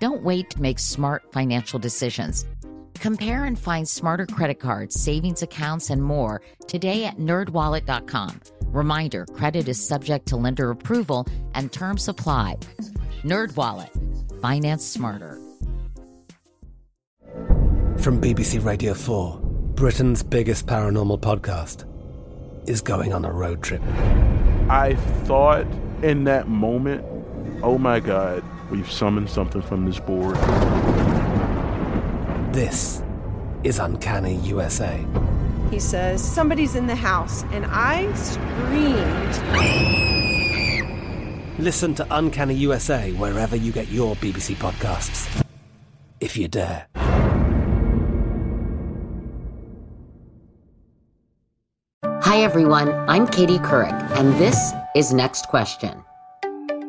Don't wait to make smart financial decisions. Compare and find smarter credit cards, savings accounts, and more today at nerdwallet.com. Reminder credit is subject to lender approval and terms apply. NerdWallet, finance smarter. From BBC Radio 4, Britain's biggest paranormal podcast is going on a road trip. I thought in that moment, oh my God, we've summoned something from this board. This is Uncanny USA. He says, Somebody's in the house, and I screamed. Listen to Uncanny USA wherever you get your BBC podcasts, if you dare. Hi, everyone. I'm Katie Couric, and this is Next Question.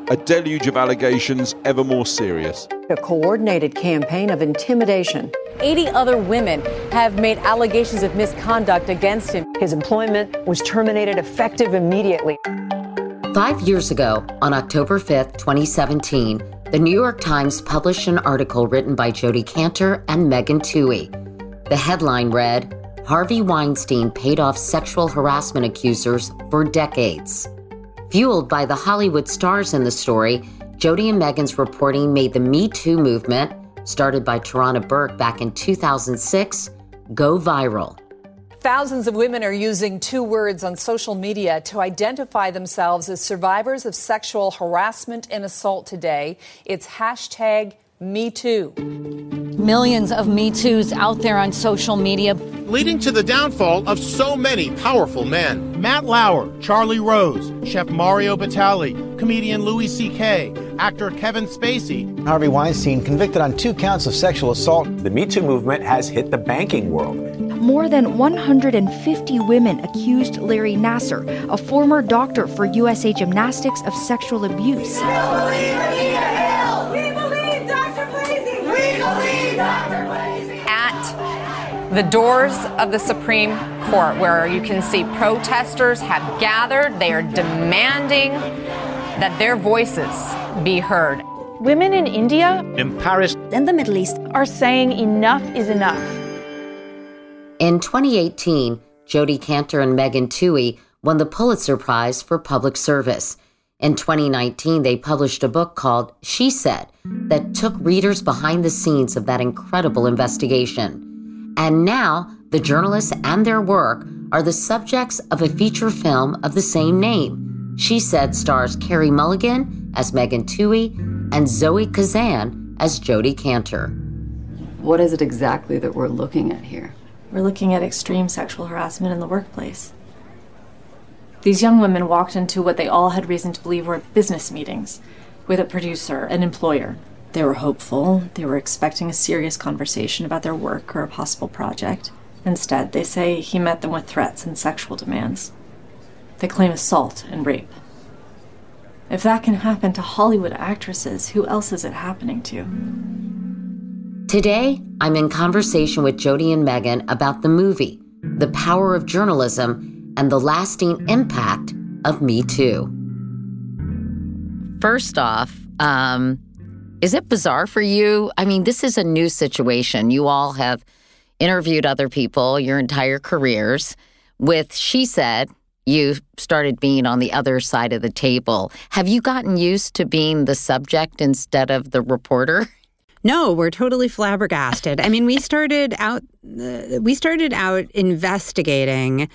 A deluge of allegations ever more serious. A coordinated campaign of intimidation. 80 other women have made allegations of misconduct against him. His employment was terminated effective immediately. Five years ago, on October 5th, 2017, the New York Times published an article written by Jodi Kantor and Megan Twohey. The headline read Harvey Weinstein paid off sexual harassment accusers for decades. Fueled by the Hollywood stars in the story, Jodi and Megan's reporting made the Me Too movement, started by Tarana Burke back in 2006, go viral. Thousands of women are using two words on social media to identify themselves as survivors of sexual harassment and assault today. It's hashtag Me Too. Millions of Me Too's out there on social media. Leading to the downfall of so many powerful men. Matt Lauer, Charlie Rose, Chef Mario Batali, comedian Louis C.K., actor Kevin Spacey. Harvey Weinstein convicted on two counts of sexual assault. The Me Too movement has hit the banking world. More than 150 women accused Larry Nassar, a former doctor for USA Gymnastics, of sexual abuse. The doors of the Supreme Court, where you can see protesters have gathered, they are demanding that their voices be heard. Women in India, in Paris, and the Middle East are saying enough is enough. In 2018, Jodi Kantor and Megan Twohey won the Pulitzer Prize for Public Service. In 2019, they published a book called She Said that took readers behind the scenes of that incredible investigation. And now, the journalists and their work are the subjects of a feature film of the same name. She Said stars Carey Mulligan as Megan Twohey and Zoe Kazan as Jodi Kantor. What is it exactly that we're looking at here? We're looking at extreme sexual harassment in the workplace. These young women walked into what they all had reason to believe were business meetings with a producer, an employer. They were hopeful, they were expecting a serious conversation about their work or a possible project. Instead, they say he met them with threats and sexual demands. They claim assault and rape. If that can happen to Hollywood actresses, who else is it happening to? Today, I'm in conversation with Jodi and Megan about the movie, The Power of Journalism, and the lasting impact of Me Too. First off, um, is it bizarre for you? I mean, this is a new situation. You all have interviewed other people your entire careers. With She Said, you started being on the other side of the table. Have you gotten used to being the subject instead of the reporter? No, we're totally flabbergasted. I mean, we started out uh, we started out investigating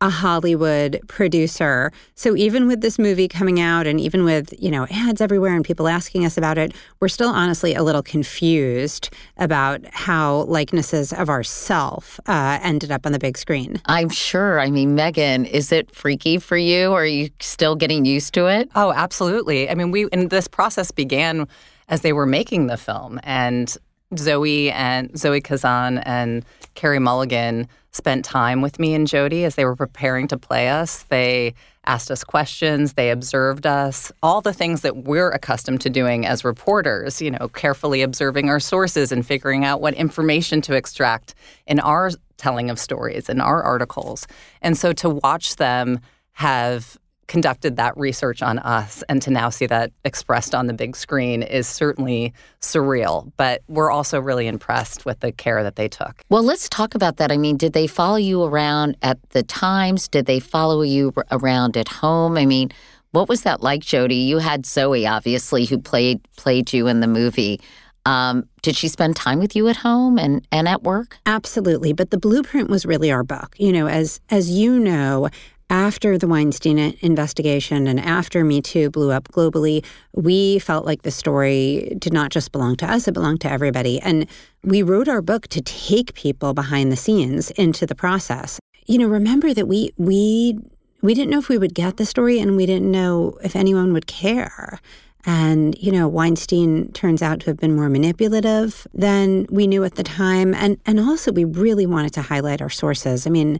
a Hollywood producer. So even with this movie coming out and even with, you know, ads everywhere and people asking us about it, we're still honestly a little confused about how likenesses of ourself uh, ended up on the big screen. I'm sure. I mean, Megan, is it freaky for you? Or Are you still getting used to it? Oh, absolutely. I mean, we and this process began as they were making the film. And Zoe and Zoe Kazan and Carey Mulligan spent time with me and Jodi as they were preparing to play us. They asked us questions, they observed us, all the things that we're accustomed to doing as reporters, you know, carefully observing our sources and figuring out what information to extract in our telling of stories in our articles. And so to watch them have conducted that research on us and to now see that expressed on the big screen is certainly surreal but we're also really impressed with the care that they took well let's talk about that i mean did they follow you around at the times did they follow you around at home i mean what was that like jodi you had zoe obviously who played played you in the movie um, did she spend time with you at home and, and at work? Absolutely. But the blueprint was really our book. You know, as as you know, after the Weinstein investigation and after Me Too blew up globally, we felt like the story did not just belong to us, it belonged to everybody. And we wrote our book to take people behind the scenes into the process. You know, remember that we we we didn't know if we would get the story and we didn't know if anyone would care. And, you know, Weinstein turns out to have been more manipulative than we knew at the time. And and also we really wanted to highlight our sources. I mean,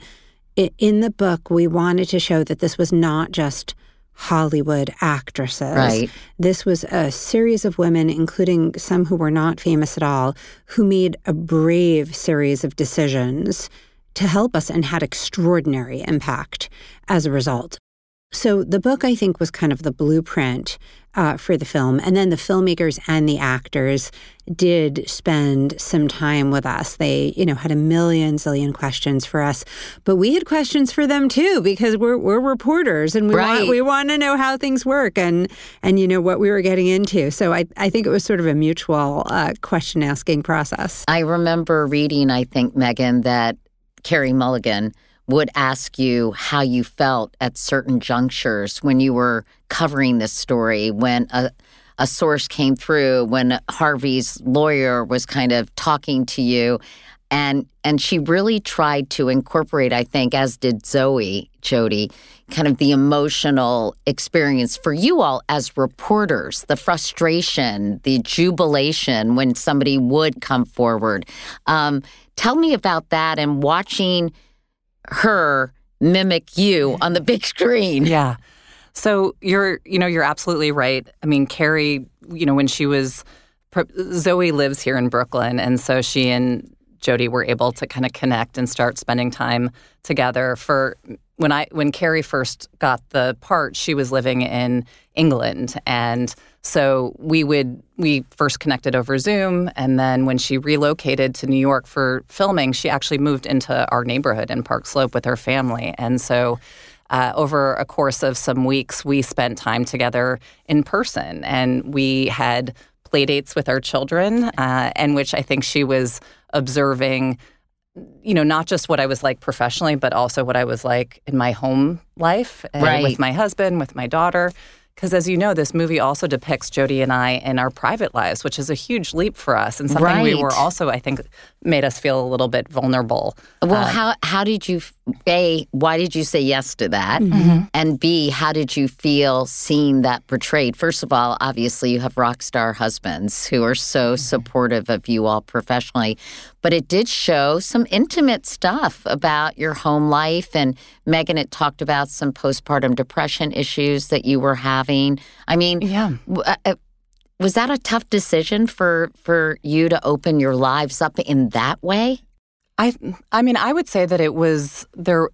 in the book, we wanted to show that this was not just Hollywood actresses. Right. This was a series of women, including some who were not famous at all, who made a brave series of decisions to help us and had extraordinary impact as a result. So the book, I think, was kind of the blueprint uh, for the film. And then the filmmakers and the actors did spend some time with us. They, you know, had a million zillion questions for us, but we had questions for them too because we're we're reporters and we right. want we want to know how things work and and you know what we were getting into. So I I think it was sort of a mutual uh, question asking process. I remember reading, I think Megan, that Carey Mulligan would ask you how you felt at certain junctures when you were covering this story, when a, a source came through, when Harvey's lawyer was kind of talking to you. And, and she really tried to incorporate, I think, as did Zoe, Jodi, kind of the emotional experience for you all as reporters, the frustration, the jubilation when somebody would come forward. Um, tell me about that and watching her mimic you on the big screen. Yeah. So you're, you know, you're absolutely right. I mean, Carey, you know, when she was, Zoe lives here in Brooklyn, and so she and Jodi were able to kind of connect and start spending time together. For when I when Carey first got the part, she was living in England, and so we would we first connected over Zoom, and then when she relocated to New York for filming, she actually moved into our neighborhood in Park Slope with her family, and so. Uh, over a course of some weeks, we spent time together in person, and we had play dates with our children, uh, and which I think she was observing you know, not just what I was like professionally, but also what I was like in my home life eh, right. with my husband, with my daughter. Because as you know, this movie also depicts Jodi and I in our private lives, which is a huge leap for us and something right. we were also, I think, made us feel a little bit vulnerable. Well, um, how how did you a why did you say yes to that, mm-hmm. and b how did you feel seeing that portrayed? First of all, obviously you have rock star husbands who are so mm-hmm. supportive of you all professionally, but it did show some intimate stuff about your home life. And Megan it talked about some postpartum depression issues that you were having. I mean, yeah. Uh, uh, was that a tough decision for for you to open your lives up in that way? I I mean, I would say that it was there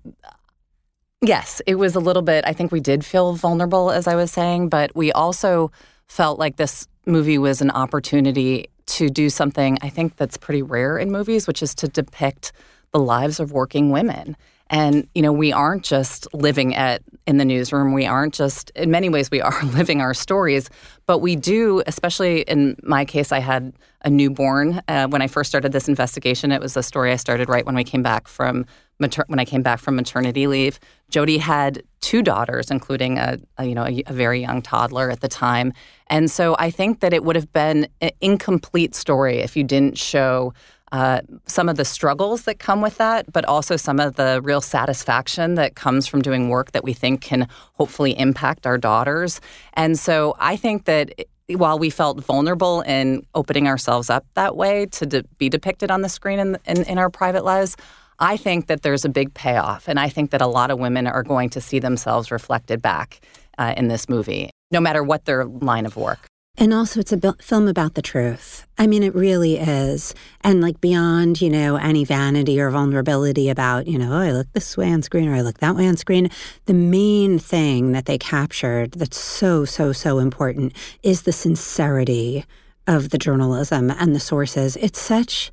Yes, it was a little bit. I think we did feel vulnerable as I was saying, but we also felt like this movie was an opportunity to do something I think that's pretty rare in movies, which is to depict the lives of working women. And you know, we aren't just living at in the newsroom. We aren't just in many ways we are living our stories, but we do. Especially in my case, I had a newborn uh, when I first started this investigation. It was a story I started right when we came back from mater- when I came back from maternity leave. Jody had two daughters, including a, a you know a, a, very young toddler at the time, and so I think that it would have been an incomplete story if you didn't show uh, some of the struggles that come with that, but also some of the real satisfaction that comes from doing work that we think can hopefully impact our daughters. And so I think that while we felt vulnerable in opening ourselves up that way to de- be depicted on the screen in, in, in our private lives, I think that there's a big payoff. And I think that a lot of women are going to see themselves reflected back uh, in this movie, no matter what their line of work. And also, it's a film about the truth. I mean, it really is. And like beyond, you know, any vanity or vulnerability about, you know, oh, I look this way on screen or I look that way on screen. The main thing that they captured that's so, so, so important is the sincerity of the journalism and the sources. It's such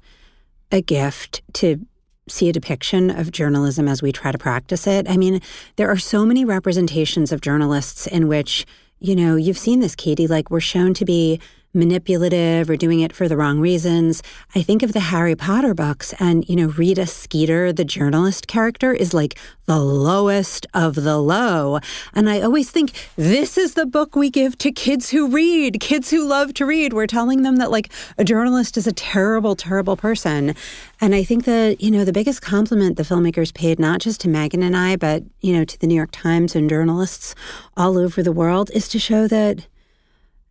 a gift to see a depiction of journalism as we try to practice it. I mean, there are so many representations of journalists in which you know, you've seen this, Katie, like we're shown to be manipulative or doing it for the wrong reasons. I think of the Harry Potter books, and, you know, Rita Skeeter, the journalist character, is like the lowest of the low. And I always think this is the book we give to kids who read, kids who love to read. We're telling them that, like, a journalist is a terrible, terrible person. And I think that, you know, the biggest compliment the filmmakers paid, not just to Megan and I, but, you know, to the New York Times and journalists all over the world, is to show that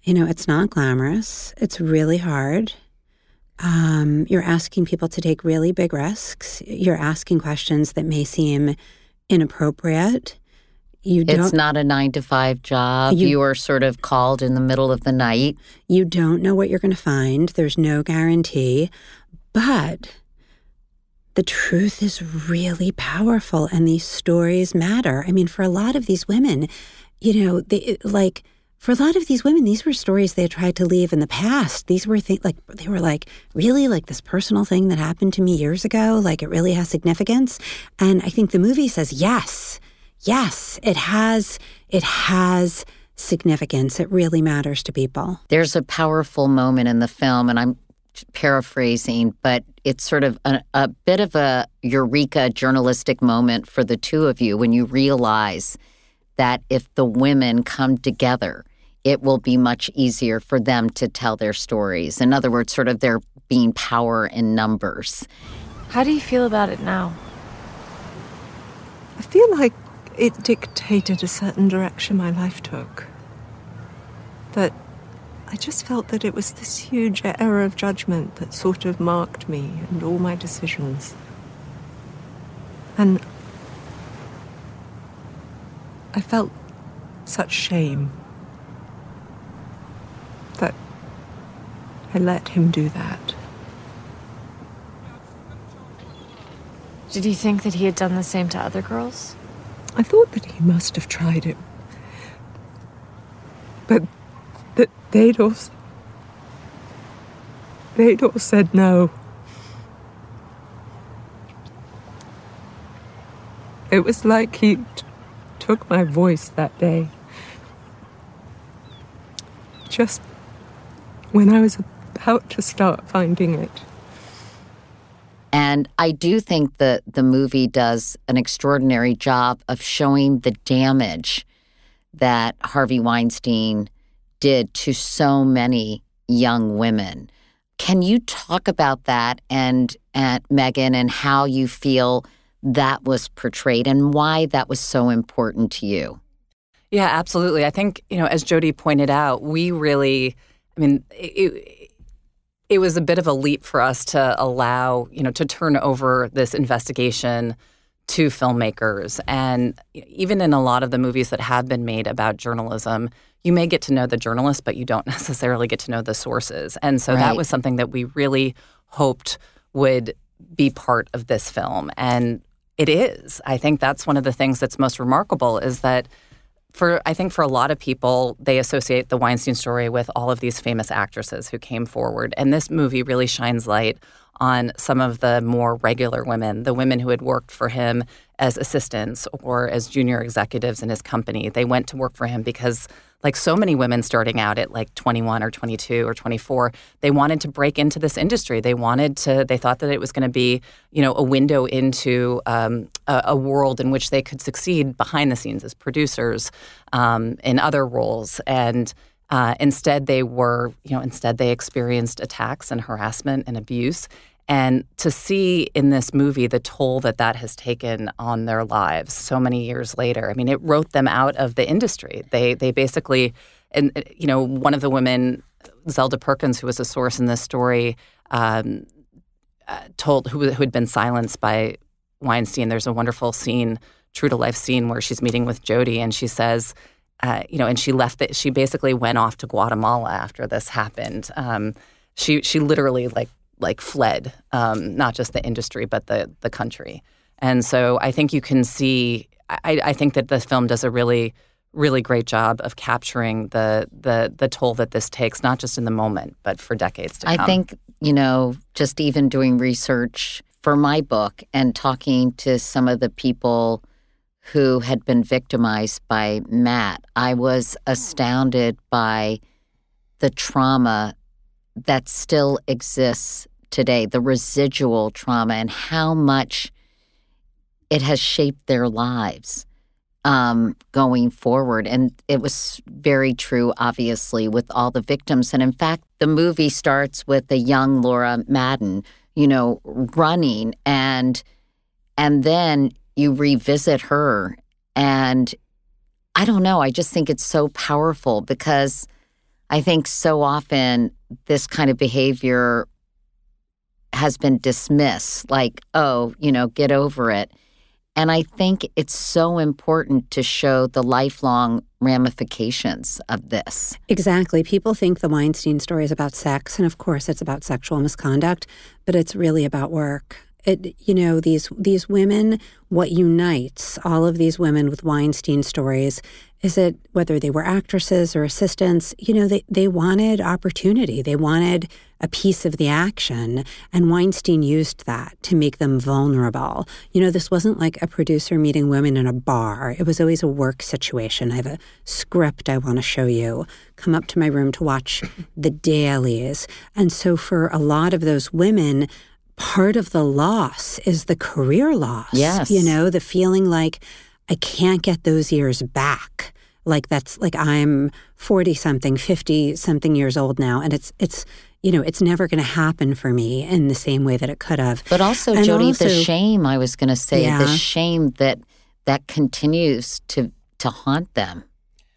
you know, it's not glamorous. It's really hard. Um, you're asking people to take really big risks. You're asking questions that may seem inappropriate. You it's not a nine to five job. You, you, are sort of called in the middle of the night. You don't know what you're going to find. There's no guarantee. But the truth is really powerful and these stories matter. I mean, for a lot of these women, you know, they like for a lot of these women, these were stories they had tried to leave in the past. These were things like they were like really like this personal thing that happened to me years ago. Like it really has significance. And I think the movie says yes, yes, it has. It has significance. It really matters to people. There's a powerful moment in the film, and I'm paraphrasing, but it's sort of a, a bit of a eureka journalistic moment for the two of you when you realize that if the women come together, it will be much easier for them to tell their stories. In other words, sort of there being power in numbers. How do you feel about it now? I feel like it dictated a certain direction my life took. That I just felt that it was this huge error of judgment that sort of marked me and all my decisions. And I felt such shame I let him do that. Did you think that he had done the same to other girls? I thought that he must have tried it. But that they'd all they'd all said no. It was like he'd took my voice that day. Just when I was about to start finding it. And I do think that the movie does an extraordinary job of showing the damage that Harvey Weinstein did to so many young women. Can you talk about that and, and Megan and how you feel that was portrayed and why that was so important to you. Yeah, absolutely. I think, you know, as Jodi pointed out, we really, I mean, it, it was a bit of a leap for us to allow, you know, to turn over this investigation to filmmakers. And even in a lot of the movies that have been made about journalism, you may get to know the journalist, but you don't necessarily get to know the sources. And so right. that was something that we really hoped would be part of this film. And it is. I think that's one of the things that's most remarkable is that for I think for a lot of people they associate the Weinstein story with all of these famous actresses who came forward and this movie really shines light on some of the more regular women, the women who had worked for him as assistants or as junior executives in his company. They went to work for him because like so many women starting out at like 21 or 22 or 24 they wanted to break into this industry. They wanted to they thought that it was going to be you know a window into um, a, a, world in which they could succeed behind the scenes as producers um, in other roles. And uh, instead they were you know instead they experienced attacks and harassment and abuse and to see in this movie the toll that that has taken on their lives so many years later, I mean, it wrote them out of the industry. They they basically and uh, you know, one of the women, Zelda Perkins, who was a source in this story, um, uh, told who, who had been silenced by Weinstein. There's a wonderful scene, true to life scene, where she's meeting with Jodi, and she says. Uh, you know, and she left That She basically went off to Guatemala after this happened. Um, she she literally like like fled, um, not just the industry but the the country. And so I think you can see. I, I think that the film does a really really great job of capturing the the the toll that this takes, not just in the moment, but for decades to I come. I think you know, just even doing research for my book and talking to some of the people who had been victimized by Matt, I was astounded by the trauma that still exists today, the residual trauma, and how much it has shaped their lives um, going forward. And it was very true, obviously, with all the victims. And in fact, the movie starts with a young Laura Madden, you know, running, and and then you revisit her, and I don't know. I just think it's so powerful because I think so often this kind of behavior has been dismissed, like, oh, you know, get over it. And I think it's so important to show the lifelong ramifications of this. Exactly. People think the Weinstein story is about sex, and of course it's about sexual misconduct, but it's really about work. It, you know, these these women, what unites all of these women with Weinstein stories is it whether they were actresses or assistants, you know, they, they wanted opportunity. They wanted a piece of the action. And Weinstein used that to make them vulnerable. You know, this wasn't like a producer meeting women in a bar, it was always a work situation. I have a script I want to show you. Come up to my room to watch the dailies. And so for a lot of those women, part of the loss is the career loss. Yes. You know, the feeling like, I can't get those years back. Like that's like I'm 40 something, 50 something years old now and it's it's you know, it's never going to happen for me in the same way that it could have. But also, and Jodi, also, the shame I was going to say, Yeah. the shame that that continues to to haunt them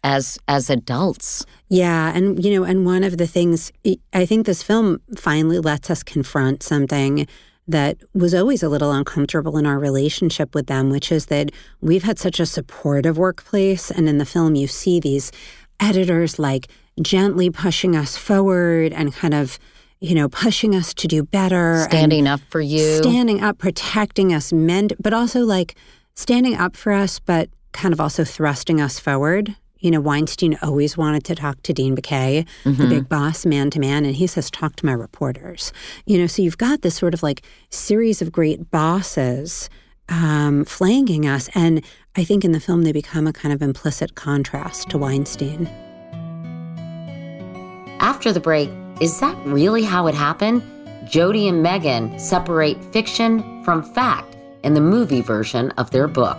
as as adults. Yeah, and you know, and one of the things I think this film finally lets us confront something that was always a little uncomfortable in our relationship with them, which is that we've had such a supportive workplace. And in the film, you see these editors like gently pushing us forward and kind of, you know, pushing us to do better. Standing up for you. Standing up, protecting us, mend, but also like standing up for us, but kind of also thrusting us forward. You know, Weinstein always wanted to talk to Dean Baquet, the Mhm. big boss, man to man, and he says, talk to my reporters. You know, so you've got this sort of like series of great bosses um, flanking us. And I think in the film, they become a kind of implicit contrast to Weinstein. After the break, is that really how it happened? Jodi and Megan separate fiction from fact in the movie version of their book.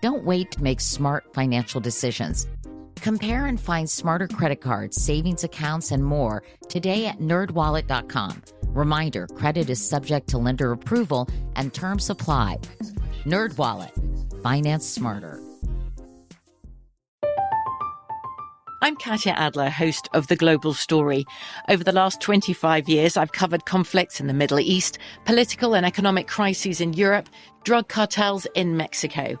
Don't wait to make smart financial decisions. Compare and find smarter credit cards, savings accounts, and more today at nerdwallet.com. Reminder credit is subject to lender approval and terms apply. NerdWallet, finance smarter. I'm Katya Adler, host of The Global Story. Over the last 25 years, I've covered conflicts in the Middle East, political and economic crises in Europe, drug cartels in Mexico.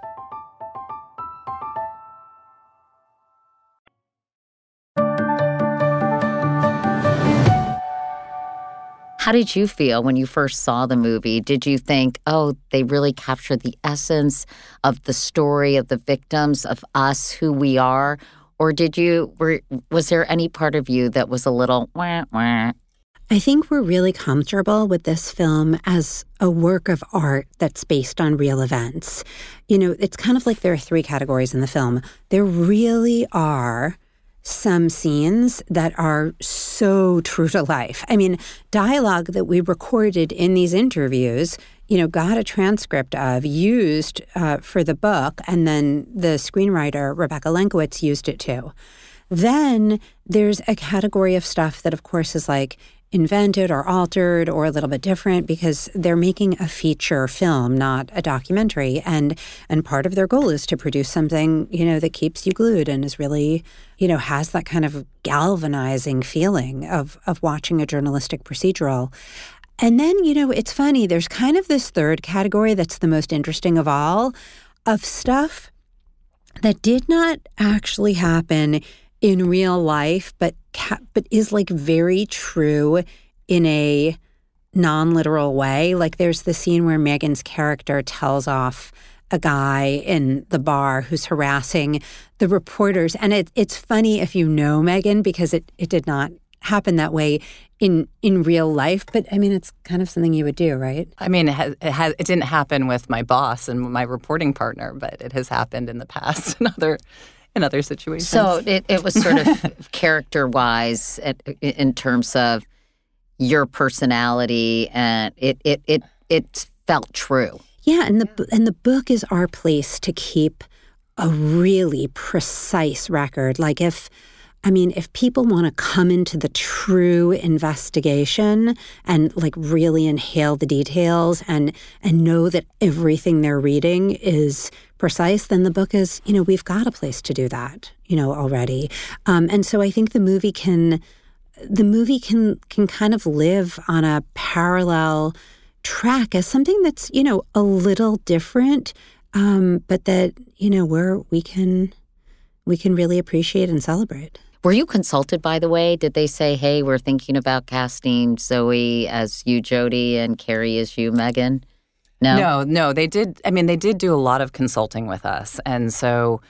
How did you feel when you first saw the movie? Did you think, oh, they really captured the essence of the story of the victims, of us, who we are? Or did you, were, was there any part of you that was a little wah, wah? I think we're really comfortable with this film as a work of art that's based on real events. You know, it's kind of like there are three categories in the film. There really are some scenes that are so true to life. I mean, dialogue that we recorded in these interviews, you know, got a transcript of, used uh, for the book, and then the screenwriter, Rebecca Lenkiewicz, used it too. Then there's a category of stuff that, of course, is like invented or altered or a little bit different because they're making a feature film, not a documentary. And and part of their goal is to produce something, you know, that keeps you glued and is really, you know, has that kind of galvanizing feeling of of watching a journalistic procedural. And then, you know, it's funny, there's kind of this third category that's the most interesting of all of stuff that did not actually happen in real life, but but is like very true in a non-literal way. Like there's the scene where Megan's character tells off a guy in the bar who's harassing the reporters, and it, it's funny if you know Megan because it it did not happen that way in in real life. But i mean it's kind of something you would do right? I mean it, has, it, has, it didn't happen with my boss and my reporting partner but it has happened in the past in other in other situations. So it, it was sort of character wise in terms of your personality, and it it it it felt true. Yeah, and the and the book is our place to keep a really precise record. Like if I mean, if people want to come into the true investigation and like really inhale the details and and know that everything they're reading is precise, then the book is, you know, we've got a place to do that, you know, already. Um, and so I think the movie can the movie can can kind of live on a parallel track as something that's, you know, a little different, um, but that, you know, where we can we can really appreciate and celebrate. Were you consulted, by the way? Did they say, hey, we're thinking about casting Zoe as you, Jodi, and Carey as you, Megan? No. No, no. They did. I mean, they did do a lot of consulting with us. And so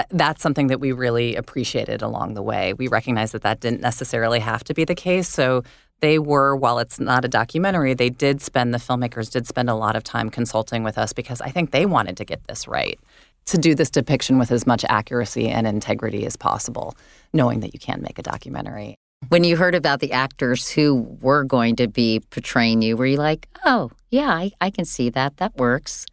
uh, that's something that we really appreciated along the way. We recognize that that didn't necessarily have to be the case. So they were, while it's not a documentary, they did spend, the filmmakers did spend a lot of time consulting with us because I think they wanted to get this right to do this depiction with as much accuracy and integrity as possible, knowing that you can make a documentary. When you heard about the actors who were going to be portraying you, were you like, "Oh, yeah, I, I can see that. That works."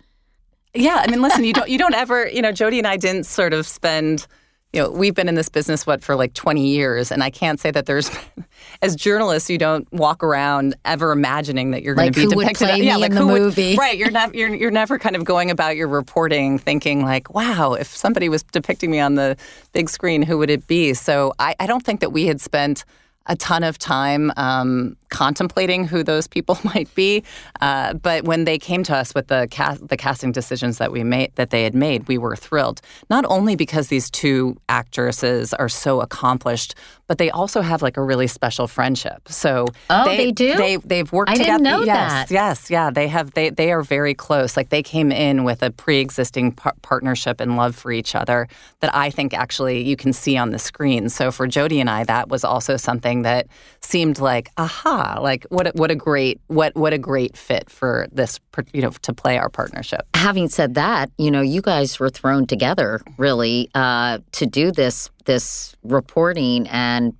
Yeah, I mean, listen, you don't you don't ever, you know, Jodi and I didn't sort of spend you know, we've been in this business what for like 20 years, and I can't say that there's, as journalists, you don't walk around ever imagining that you're like going to be depicted. yeah, like who would, movie. right? You're not, you're you're never kind of going about your reporting thinking like, wow, if somebody was depicting me on the big screen, who would it be? So I, I don't think that we had spent a ton of time um, contemplating who those people might be. Uh, but when they came to us with the cast, the casting decisions that we made that they had made, we were thrilled. Not only because these two actresses are so accomplished, but they also have like a really special friendship. So oh, they, they do. They they've worked I together. didn't know yes, that. Yes, yeah. They have. They they are very close. Like they came in with a pre-existing par- partnership and love for each other that I think actually you can see on the screen. So for Jodi and I, that was also something that seemed like aha, like what a, what a great what what a great fit for this you know to play our partnership. Having said that, you know you guys were thrown together really uh, to do this this reporting and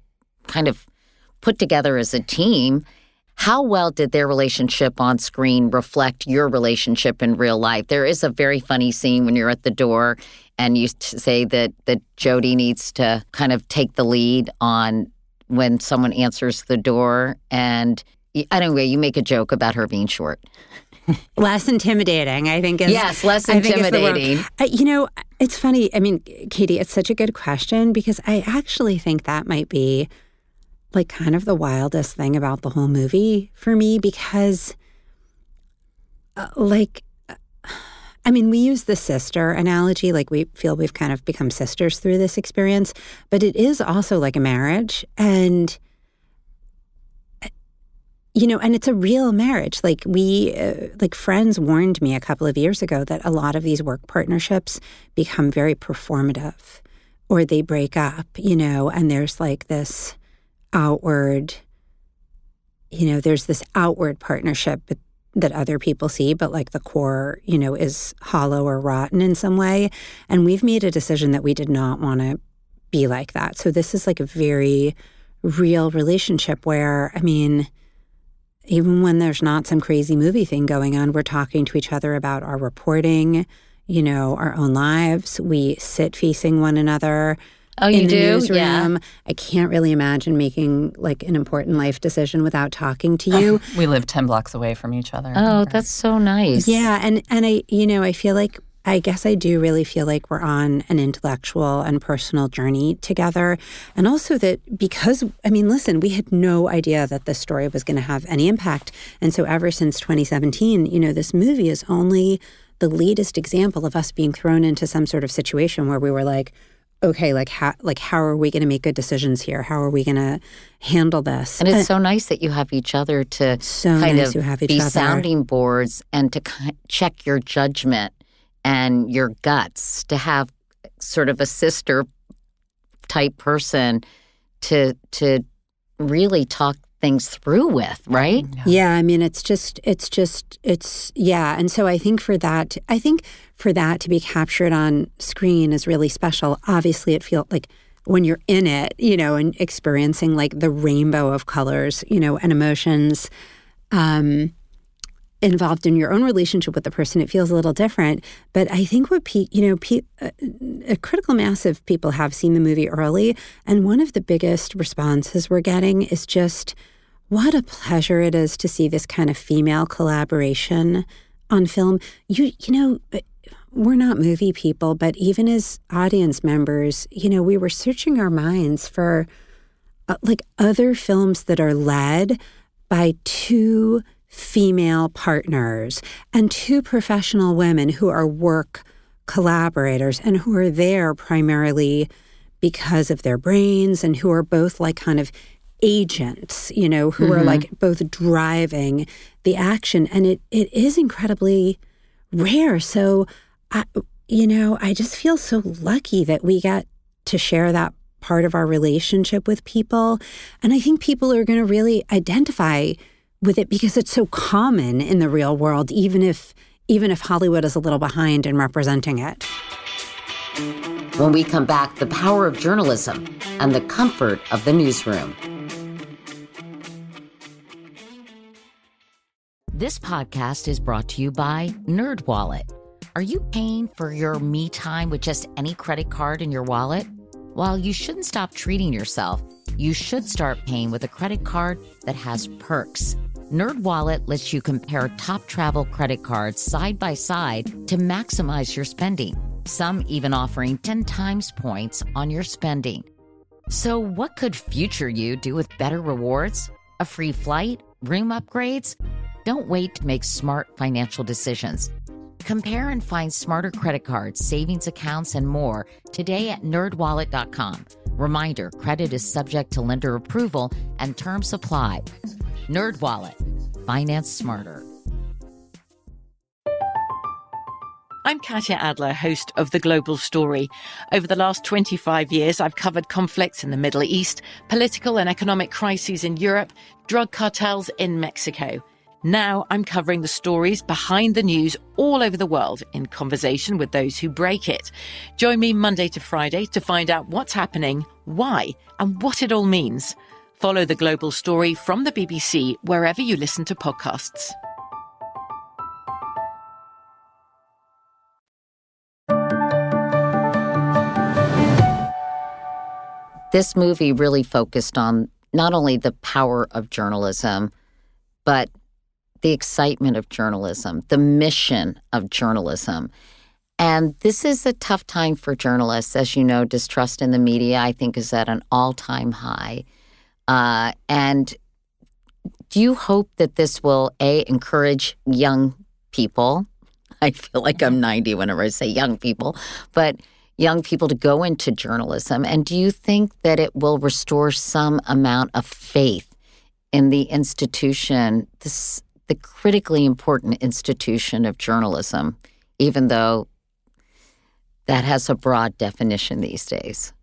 kind of put together as a team. How well did their relationship on screen reflect your relationship in real life? There is a very funny scene when you're at the door and you say that that Jodi needs to kind of take the lead on when someone answers the door and anyway, you make a joke about her being short. less intimidating, I think. Is, yes, less intimidating. Uh, you know, it's funny. I mean, Katie, it's such a good question because I actually think that might be like kind of the wildest thing about the whole movie for me because, uh, like, uh, I mean, we use the sister analogy, like we feel we've kind of become sisters through this experience, but it is also like a marriage. And you know, and it's a real marriage. Like we, uh, like friends warned me a couple of years ago that a lot of these work partnerships become very performative or they break up, you know, and there's like this outward, you know, there's this outward partnership that other people see, but like the core, you know, is hollow or rotten in some way. And we've made a decision that we did not want to be like that. So this is like a very real relationship where, I mean, even when there's not some crazy movie thing going on, we're talking to each other about our reporting, you know, our own lives. We sit facing one another. Oh, you in the do? Newsroom. Yeah. I can't really imagine making like an important life decision without talking to you. we live 10 blocks away from each other. Oh, that's so nice. Yeah, and and I, you know, I feel like I guess I do really feel like we're on an intellectual and personal journey together. And also that because, I mean, listen, we had no idea that this story was going to have any impact. And so ever since 2017, you know, this movie is only the latest example of us being thrown into some sort of situation where we were like, okay, like how like how are we going to make good decisions here? How are we going to handle this? And it's so nice that you have each other to so kind nice of to have each be other. sounding boards and to check your judgment and your guts. To have sort of a sister type person to to really talk things through with, right? Yeah, I mean it's just it's just it's yeah, and so I think for that I think for that to be captured on screen is really special. Obviously it feels like when you're in it, you know, and experiencing like the rainbow of colors, you know, and emotions um involved in your own relationship with the person, it feels a little different. But I think what pe- you know, uh, a critical mass of people have seen the movie early, and one of the biggest responses we're getting is just what a pleasure it is to see this kind of female collaboration on film. You you know. We're not movie people, but even as audience members, you know, we were searching our minds for uh, like other films that are led by two female partners and two professional women who are work collaborators and who are there primarily because of their brains and who are both like kind of agents, you know, who are Mhm. like both driving the action. And it, it is incredibly rare. So, I, you know, I just feel so lucky that we got to share that part of our relationship with people. And I think people are going to really identify with it because it's so common in the real world, even if even if Hollywood is a little behind in representing it. When we come back, the power of journalism and the comfort of the newsroom. This podcast is brought to you by NerdWallet. Are you paying for your me time with just any credit card in your wallet? While you shouldn't stop treating yourself, you should start paying with a credit card that has perks. NerdWallet lets you compare top travel credit cards side by side to maximize your spending. Some even offering 10 times points on your spending. So, what could future you do with better rewards? A free flight? Room upgrades? Don't wait to make smart financial decisions. Compare and find smarter credit cards, savings accounts, and more today at nerdwallet.com. Reminder credit is subject to lender approval and terms apply. NerdWallet. Finance smarter. I'm Katya Adler, host of The Global Story. Over the last 25 years, I've covered conflicts in the Middle East, political and economic crises in Europe, drug cartels in Mexico. Now I'm covering the stories behind the news all over the world in conversation with those who break it. Join me Monday to Friday to find out what's happening, why, and what it all means. Follow the global story from the BBC wherever you listen to podcasts. This movie really focused on not only the power of journalism, but the excitement of journalism, the mission of journalism. And this is a tough time for journalists. As you know, distrust in the media, I think, is at an all time high. Uh, and do you hope that this will, A, encourage young people? I feel like I'm 90 whenever I say young people, but young people to go into journalism. And do you think that it will restore some amount of faith in the institution, this the critically important institution of journalism, even though that has a broad definition these days.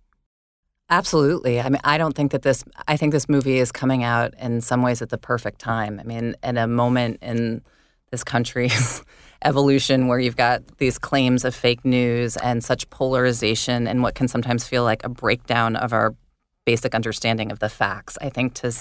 Absolutely. I mean, I don't think that this, I think this movie is coming out in some ways at the perfect time. I mean, at a moment in this country's evolution where you've got these claims of fake news and such polarization and what can sometimes feel like a breakdown of our basic understanding of the facts. I think to,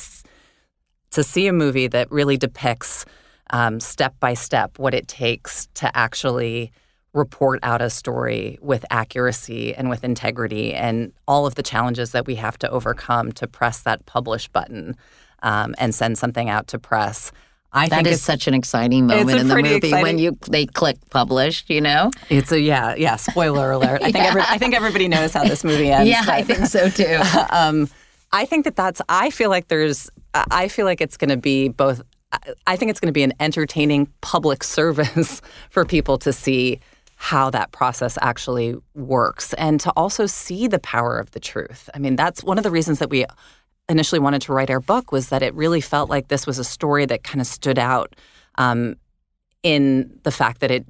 to see a movie that really depicts um, step by step what it takes to actually report out a story with accuracy and with integrity and all of the challenges that we have to overcome to press that publish button um, and send something out to press. I that think is such an exciting moment in the movie exciting. when you they click published. You know, it's a yeah yeah. Spoiler alert. I think every, I think everybody knows how this movie ends. yeah, but, I think so too. um, I think that that's. I feel like there's. I feel like it's going to be both. I think it's going to be an entertaining public service for people to see how that process actually works and to also see the power of the truth. I mean, that's one of the reasons that we initially wanted to write our book was that it really felt like this was a story that kind of stood out um, in the fact that it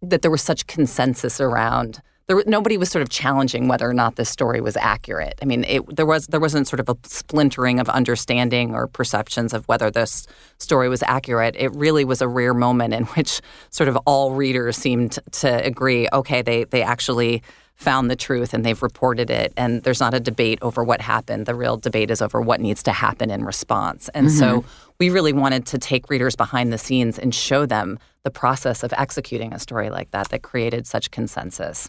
that there was such consensus around there, nobody was sort of challenging whether or not this story was accurate. I mean, it, there was there wasn't sort of a splintering of understanding or perceptions of whether this story was accurate. It really was a rare moment in which sort of all readers seemed to agree. Okay, they they actually found the truth and they've reported it, and there's not a debate over what happened. The real debate is over what needs to happen in response. And mm-hmm. so we really wanted to take readers behind the scenes and show them the process of executing a story like that that created such consensus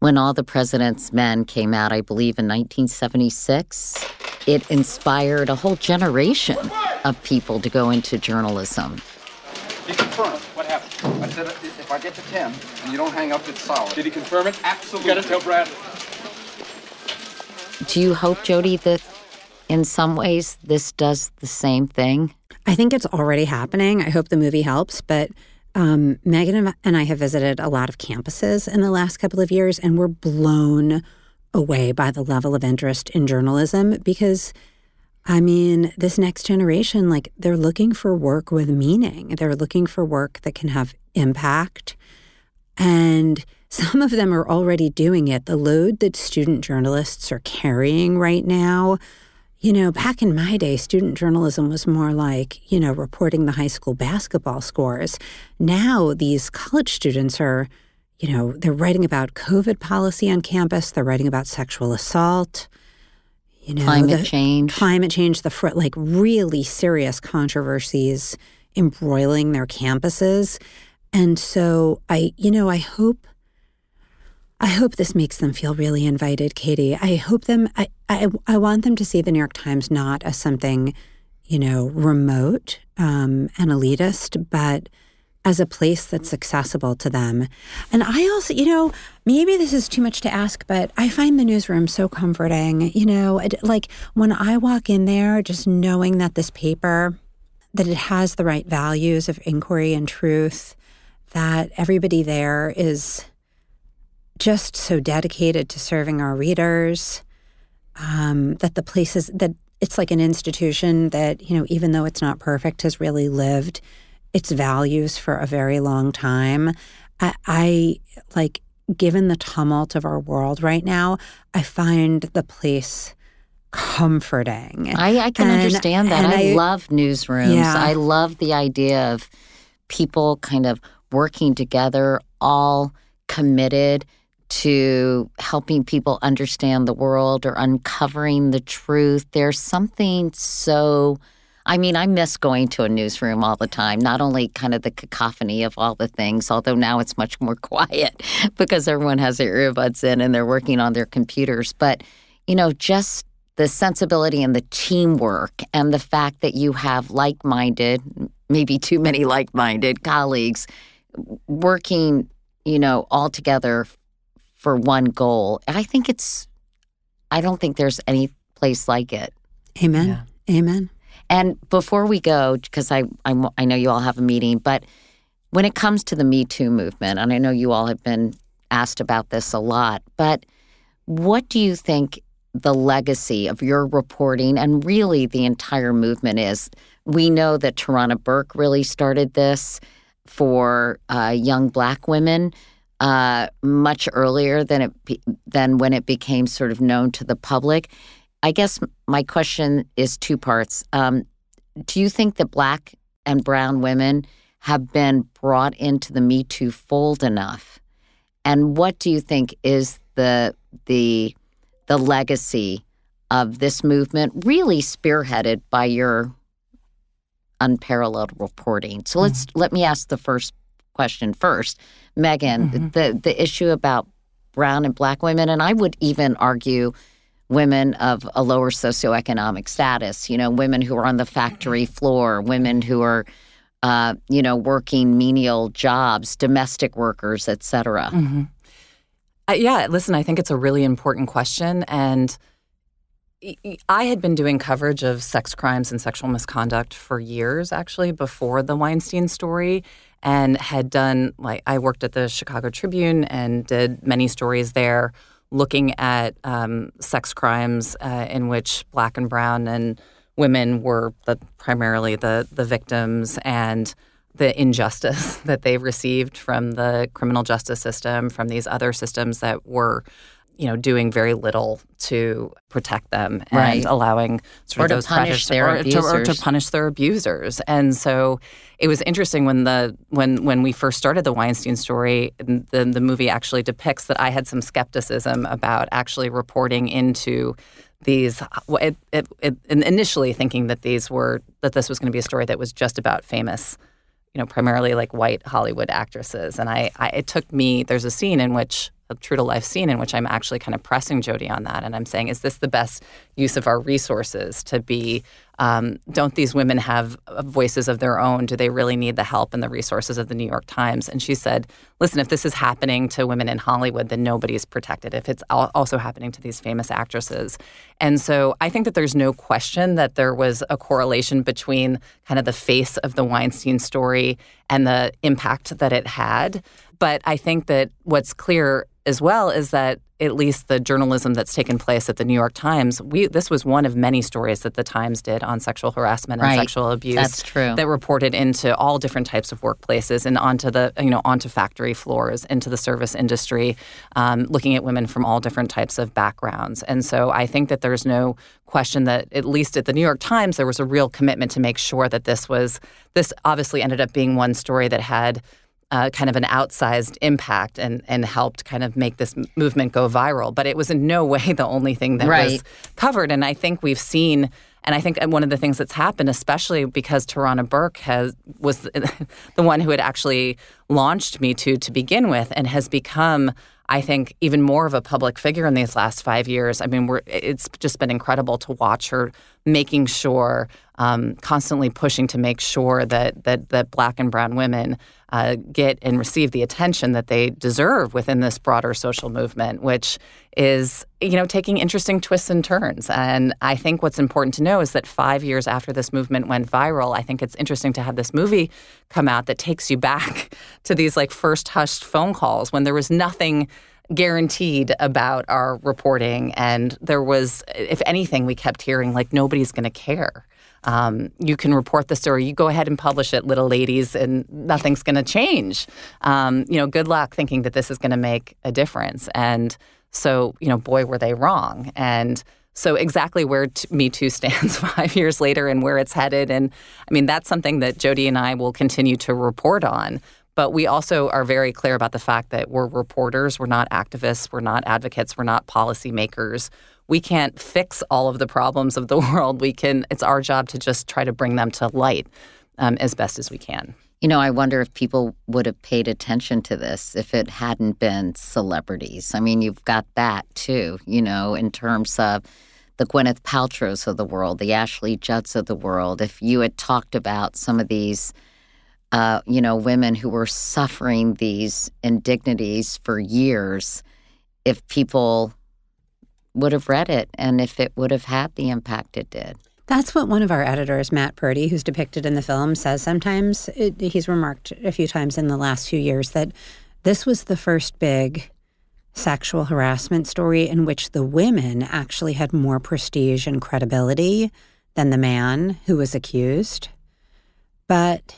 when All the President's Men came out, I believe in 1976, it inspired a whole generation of people to go into journalism. He confirmed. What happened? I said if I get to 10 and you don't hang up, it's solid. Did he confirm it? Absolutely. You got to tell Brad. Do you hope, Jodi, that in some ways this does the same thing? I think it's already happening. I hope the movie helps, but um, Megan and I have visited a lot of campuses in the last couple of years, and we're blown away by the level of interest in journalism because, I mean, this next generation, like, they're looking for work with meaning. They're looking for work that can have impact. And some of them are already doing it. The load that student journalists are carrying right now you know, back in my day, student journalism was more like, you know, reporting the high school basketball scores. Now, these college students are, you know, they're writing about COVID policy on campus, they're writing about sexual assault, you know, climate change. Climate change, the fr- like really serious controversies embroiling their campuses. And so I, you know, I hope I hope this makes them feel really invited, Katie. I hope them, I, I, I want them to see the New York Times not as something, you know, remote um, and elitist, but as a place that's accessible to them. And I also, you know, maybe this is too much to ask, but I find the newsroom so comforting. You know, like when I walk in there, just knowing that this paper, that it has the right values of inquiry and truth, that everybody there is just so dedicated to serving our readers um, that the places that it's like an institution that you know even though it's not perfect has really lived its values for a very long time. I, I like given the tumult of our world right now i find the place comforting. I, I can and, understand that. I, I, love newsrooms. Yeah. i love the idea of people kind of working together all committed to helping people understand the world or uncovering the truth. There's something so. I mean, I miss going to a newsroom all the time, not only kind of the cacophony of all the things, although now it's much more quiet because everyone has their earbuds in and they're working on their computers, but, you know, just the sensibility and the teamwork and the fact that you have like minded, maybe too many like minded colleagues working, you know, all together for one goal. I think it's, I don't think there's any place like it. Amen. Yeah. Amen. And before we go, because I, I, I know you all have a meeting, but when it comes to the Me Too movement, and I know you all have been asked about this a lot, but what do you think the legacy of your reporting and really the entire movement is. We know that Tarana Burke really started this for uh, young black women uh, much earlier than it be, than when it became sort of known to the public. I guess my question is two parts. Um, do you think that black and brown women have been brought into the Me Too fold enough? And what do you think is the the the legacy of this movement, really spearheaded by your unparalleled reporting? So let's mm-hmm. let me ask the first question first, Megan. Mm-hmm. The the issue about brown and black women, and I would even argue women of a lower socioeconomic status. You know, women who are on the factory floor, women who are uh, you know, working menial jobs, domestic workers, et cetera? Mm-hmm. Uh, yeah, listen, I think it's a really important question. And I had been doing coverage of sex crimes and sexual misconduct for years, actually, before the Weinstein story, and had done, like, I worked at the Chicago Tribune and did many stories there looking at um, sex crimes uh, in which black and brown and women were the, primarily the the victims and the injustice that they received from the criminal justice system, from these other systems that were, you know, doing very little to protect them and right. allowing sort or of those to punish their or abusers. To, or to punish their abusers. And so it was interesting when the when when we first started the Weinstein story, the the movie actually depicts that I had some skepticism about actually reporting into these it, it, it, initially thinking that these were that this was going to be a story that was just about famous you know primarily like white hollywood actresses and I, I it took me there's a scene in which true to life scene in which I'm actually kind of pressing Jodi on that. And I'm saying, is this the best use of our resources to be? Um, don't these women have uh, voices of their own? Do they really need the help and the resources of the New York Times? And she said, listen, if this is happening to women in Hollywood, then nobody's protected. If it's also happening to these famous actresses. And so I think that there's no question that there was a correlation between kind of the face of the Weinstein story and the impact that it had. But I think that what's clear as well is that at least the journalism that's taken place at the New York Times, we this was one of many stories that the Times did on sexual harassment and right. sexual abuse. That's true. That reported into all different types of workplaces and onto the you know onto factory floors, into the service industry, um, looking at women from all different types of backgrounds. And so I think that there's no question that at least at the New York Times there was a real commitment to make sure that this was this obviously ended up being one story that had uh, kind of an outsized impact and and helped kind of make this movement go viral. But it was in no way the only thing that right. was covered. And I think we've seen. And I think one of the things that's happened, especially because Tarana Burke has was the, one who had actually launched Me Too to begin with, and has become, I think, even more of a public figure in these last five years. I mean, we're, it's just been incredible to watch her making sure, um, constantly pushing to make sure that that that Black and Brown women uh, get and receive the attention that they deserve within this broader social movement, which is, you know, taking interesting twists and turns. And I think what's important to know is that five years after this movement went viral, I think it's interesting to have this movie come out that takes you back to these like first hushed phone calls when there was nothing guaranteed about our reporting. And there was, if anything, we kept hearing like nobody's going to care um, you can report the story. You go ahead and publish it, little ladies, and nothing's going to change. Um, you know, good luck thinking that this is going to make a difference. And so, you know, boy, were they wrong. And so, exactly where t- Me Too stands five years later and where it's headed. And I mean, that's something that Jodi and I will continue to report on. But we also are very clear about the fact that we're reporters, we're not activists, we're not advocates, we're not policymakers we can't fix all of the problems of the world. We can. It's our job to just try to bring them to light um, as best as we can. You know, I wonder if people would have paid attention to this if it hadn't been celebrities. I mean, you've got that too, you know, in terms of the Gwyneth Paltrows of the world, the Ashley Judds of the world. If you had talked about some of these, uh, you know, women who were suffering these indignities for years, if people would have read it and if it would have had the impact it did. That's what one of our editors, Matt Purdy, who's depicted in the film, says sometimes. It, he's remarked a few times in the last few years that this was the first big sexual harassment story in which the women actually had more prestige and credibility than the man who was accused. But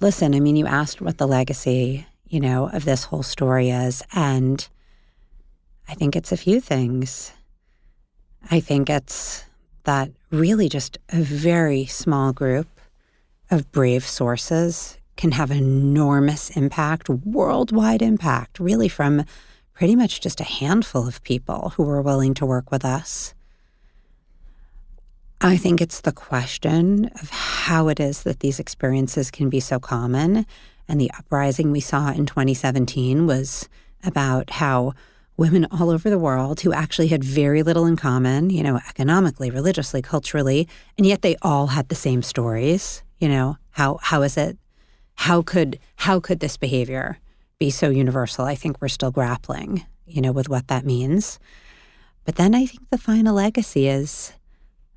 listen, I mean, you asked what the legacy, you know, of this whole story is. And I think it's a few things. I think it's that really just a very small group of brave sources can have enormous impact, worldwide impact, really from pretty much just a handful of people who were willing to work with us. I think it's the question of how it is that these experiences can be so common. And the uprising we saw in 2017 was about how women all over the world who actually had very little in common, you know, economically, religiously, culturally, and yet they all had the same stories. You know, how how is it? How could how could this behavior be so universal? I think we're still grappling, you know, with what that means. But then I think the final legacy is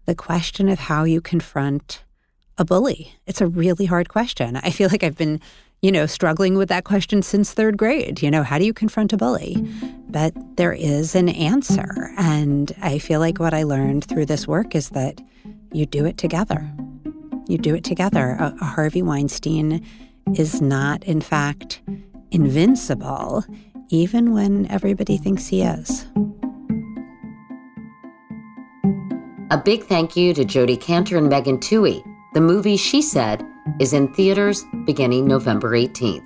the question of how you confront a bully. It's a really hard question. I feel like I've been you know, struggling with that question since third grade. You know, how do you confront a bully? But there is an answer. And I feel like what I learned through this work is that you do it together. You do it together. A, a Harvey Weinstein is not, in fact, invincible, even when everybody thinks he is. A big thank you to Jodi Kantor and Megan Twohey. The movie She Said is in theaters beginning November 18th.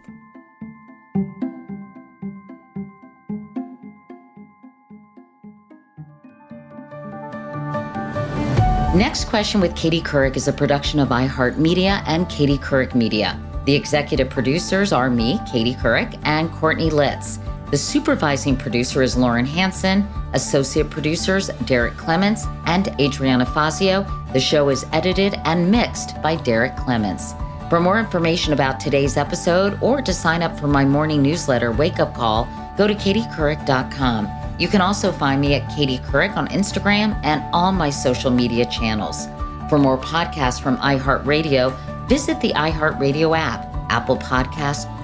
Next Question with Katie Couric is a production of iHeartMedia and Katie Couric Media. The executive producers are me, Katie Couric, and Courtney Litz. The supervising producer is Lauren Hanson, associate producers Derek Clements and Adriana Fazio. The show is edited and mixed by Derek Clements. For more information about today's episode or to sign up for my morning newsletter, Wake Up Call, go to katiecouric.com. You can also find me at Katie Couric on Instagram and all my social media channels. For more podcasts from iHeartRadio, visit the iHeartRadio app, Apple Podcasts,